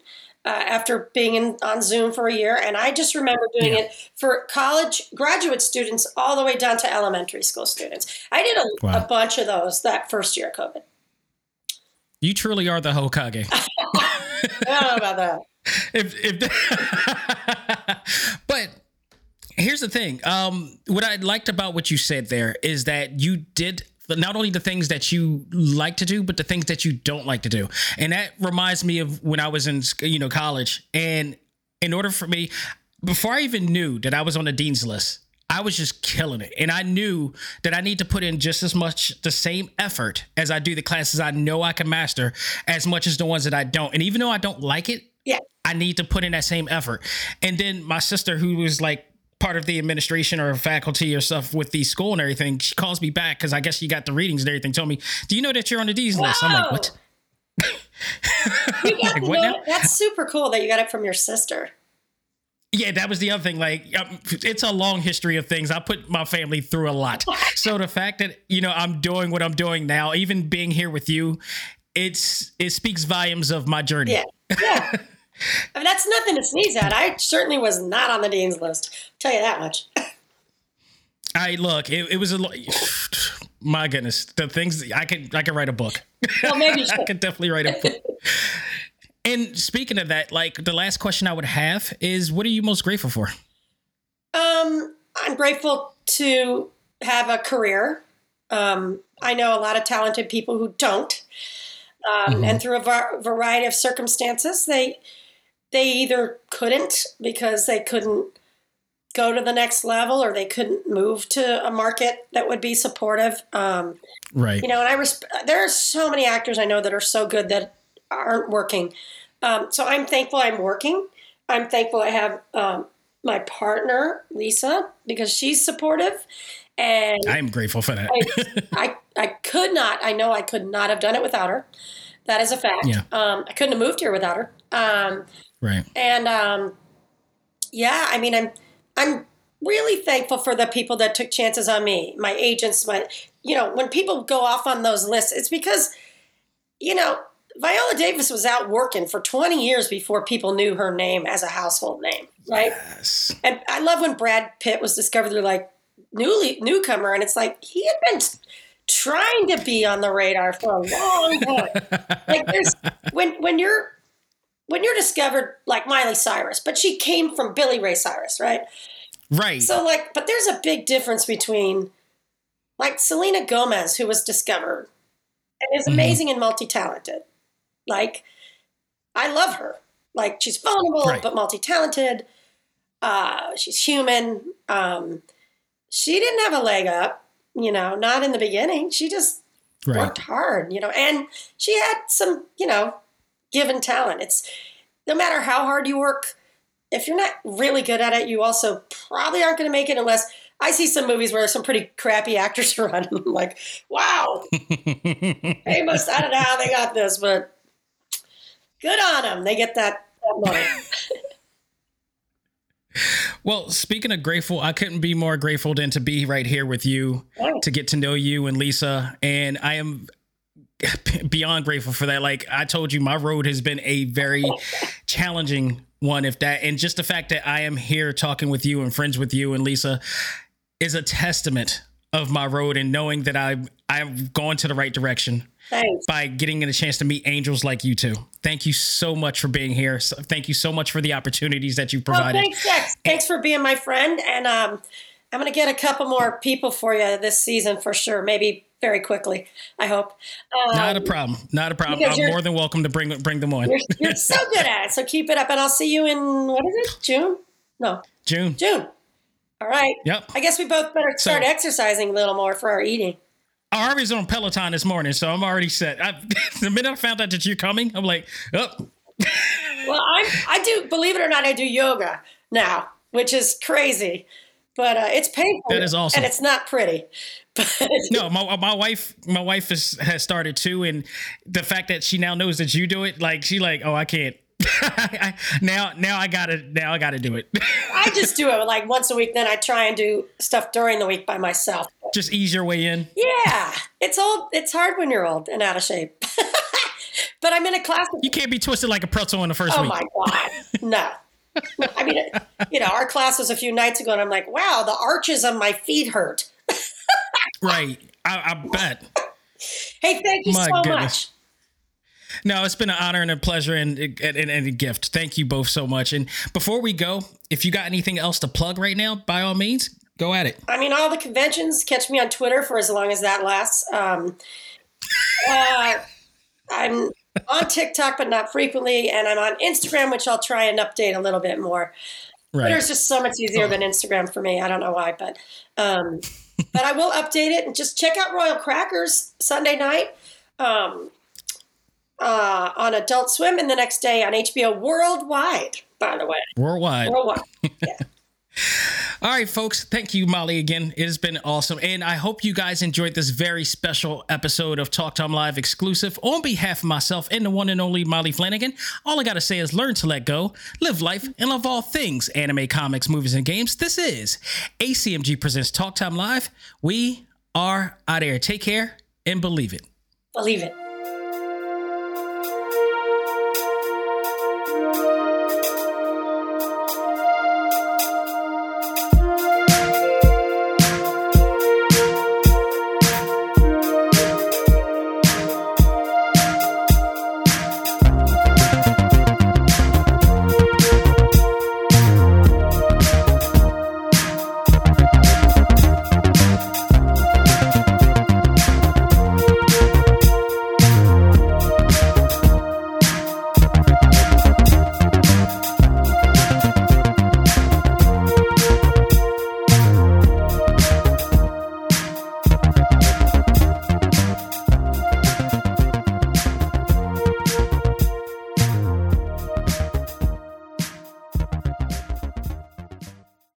uh, after being in, on Zoom for a year. And I just remember doing
Yeah.
it for college graduate students all the way down to elementary school students. I did a,
Wow.
a bunch of those that first year of COVID.
You truly are the Hokage.
I don't know about that.
if if but here's the thing um what i liked about what you said there is that you did not only the things that you like to do but the things that you don't like to do and that reminds me of when i was in you know college and in order for me, before I even knew that I was on the dean's list, I was just killing it. And I knew that I need to put in just as much the same effort as I do the classes I know I can master as much as the ones that I don't. And even though I don't like it,
Yeah.
I need to put in that same effort. And then my sister, who was like part of the administration or faculty or stuff with the school and everything, she calls me back because I guess she got the readings and everything. Told me, "Do you know that you're on the D's list?" I'm like, "What?"
You
Like, what
know-? That's super cool that you got it from your sister.
Yeah, that was the other thing. Like, um, it's a long history of things. I put my family through a lot. So the fact that you know I'm doing what I'm doing now, even being here with you, it's it speaks volumes of my journey.
Yeah. Yeah. I mean, that's nothing to sneeze at. I certainly was not on the dean's list. I'll tell you that much.
I look, it, it was a my goodness, the things I could I could write a book.
Well, maybe
I could definitely write a book. and speaking of that, like the last question I would have is, what are you most grateful for?
Um, I'm grateful to have a career. Um, I know a lot of talented people who don't, um, and through a var- variety of circumstances, they they either couldn't because they couldn't go to the next level, or they couldn't move to a market that would be supportive. Um,
Right.
you know, and I resp- there are so many actors I know that are so good that aren't working. Um, so I'm thankful I'm working. I'm thankful I have um, my partner Lisa because she's supportive, and
I am grateful for that.
I I could not. I know I could not have done it without her. That is a fact.
Yeah.
Um, I couldn't have moved here without her.
Right.
and um, yeah, I mean, I'm I'm really thankful for the people that took chances on me, my agents, my you know, when people go off on those lists, it's because you know Viola Davis was out working for 20 years before people knew her name as a household name, right?
Yes.
And I love when Brad Pitt was discovered. They're like newly newcomer, and it's like he had been trying to be on the radar for a long time. like there's when when you're when you're discovered like Miley Cyrus, but she came from Billy Ray Cyrus, right?
Right.
So like, but there's a big difference between like Selena Gomez, who was discovered and is amazing and multi-talented. Like, I love her. Like she's vulnerable
Right.
but multi-talented. Uh, she's human. Um, she didn't have a leg up, you know, not in the beginning. She just
right.
worked hard, you know, and she had some, you know, given talent. It's no matter how hard you work, if you're not really good at it, you also probably aren't going to make it unless I see some movies where some pretty crappy actors are on. I'm like, wow, they must, I don't know how they got this, but good on them. They get that, that money.
Well, speaking of grateful, I couldn't be more grateful than to be right here with you, to get to know you and Lisa. And I am beyond grateful for that. Like I told you, my road has been a very challenging one, if that, and just the fact that I am here talking with you and friends with you and Lisa is a testament of my road and knowing that I I'm going to the right direction
Thanks.
by getting a chance to meet angels like you two. Thank you so much for being here. So- Thank you so much for the opportunities that you provided.
thanks, Dex. Thanks for being my friend. And um, I'm going to get a couple more people for you this season for sure. Maybe very quickly, I hope. Um,
Not a problem. Not a problem. I'm more than welcome to bring bring them on.
You're, you're so good at it. So keep it up. And I'll see you in, what is it, June? No,
June.
June. All right.
Yep.
I guess we both better start
So-
exercising a little more for our eating.
I already was on Peloton this morning, so I'm already set. I, the minute I found out that you're coming, I'm like, oh,
Well, I'm, I do, believe it or not, I do yoga now, which is crazy. But uh, it's painful.
That is awesome.
And it's not pretty. But
no, my my wife my wife is, has started too, and the fact that she now knows that you do it, like she like, oh, I can't. I, now now I gotta now I gotta do it.
I just do it like once a week. Then I try and do stuff during the week by myself.
Just ease your way in.
Yeah, it's old. It's hard when you're old and out of shape. but I'm in a class.
You can't be twisted like a pretzel in the first
Oh
week.
Oh my god, no. I mean, you know, our class was a few nights ago, and I'm like, wow, the arches on my feet hurt.
Right. I, I bet.
Hey, thank you
My
so
goodness.
much.
No, it's been an honor and a pleasure and, and, and a gift. Thank you both so much. And before we go, if you got anything else to plug right now, by all means, go at it.
I mean, all the conventions. Catch me on Twitter for as long as that lasts. Um, uh, I'm on TikTok, but not frequently, and I'm on Instagram, which I'll try and update a little bit more. Right. Twitter's just so much easier oh. than Instagram for me. I don't know why, but um, but I will update it and just check out Royal Crackers Sunday night um, uh, on Adult Swim, and the next day on HBO Worldwide. By the way,
worldwide.
Worldwide. Yeah.
All right, folks. Thank you, Maile, again. It has been awesome. And I hope you guys enjoyed this very special episode of Talk Time Live exclusive. On behalf of myself and the one and only Maile Flanagan, all I got to say is learn to let go, live life, and love all things anime, comics, movies, and games. This is ACMG Presents Talk Time Live. We are out here. Take care and believe it.
Believe it.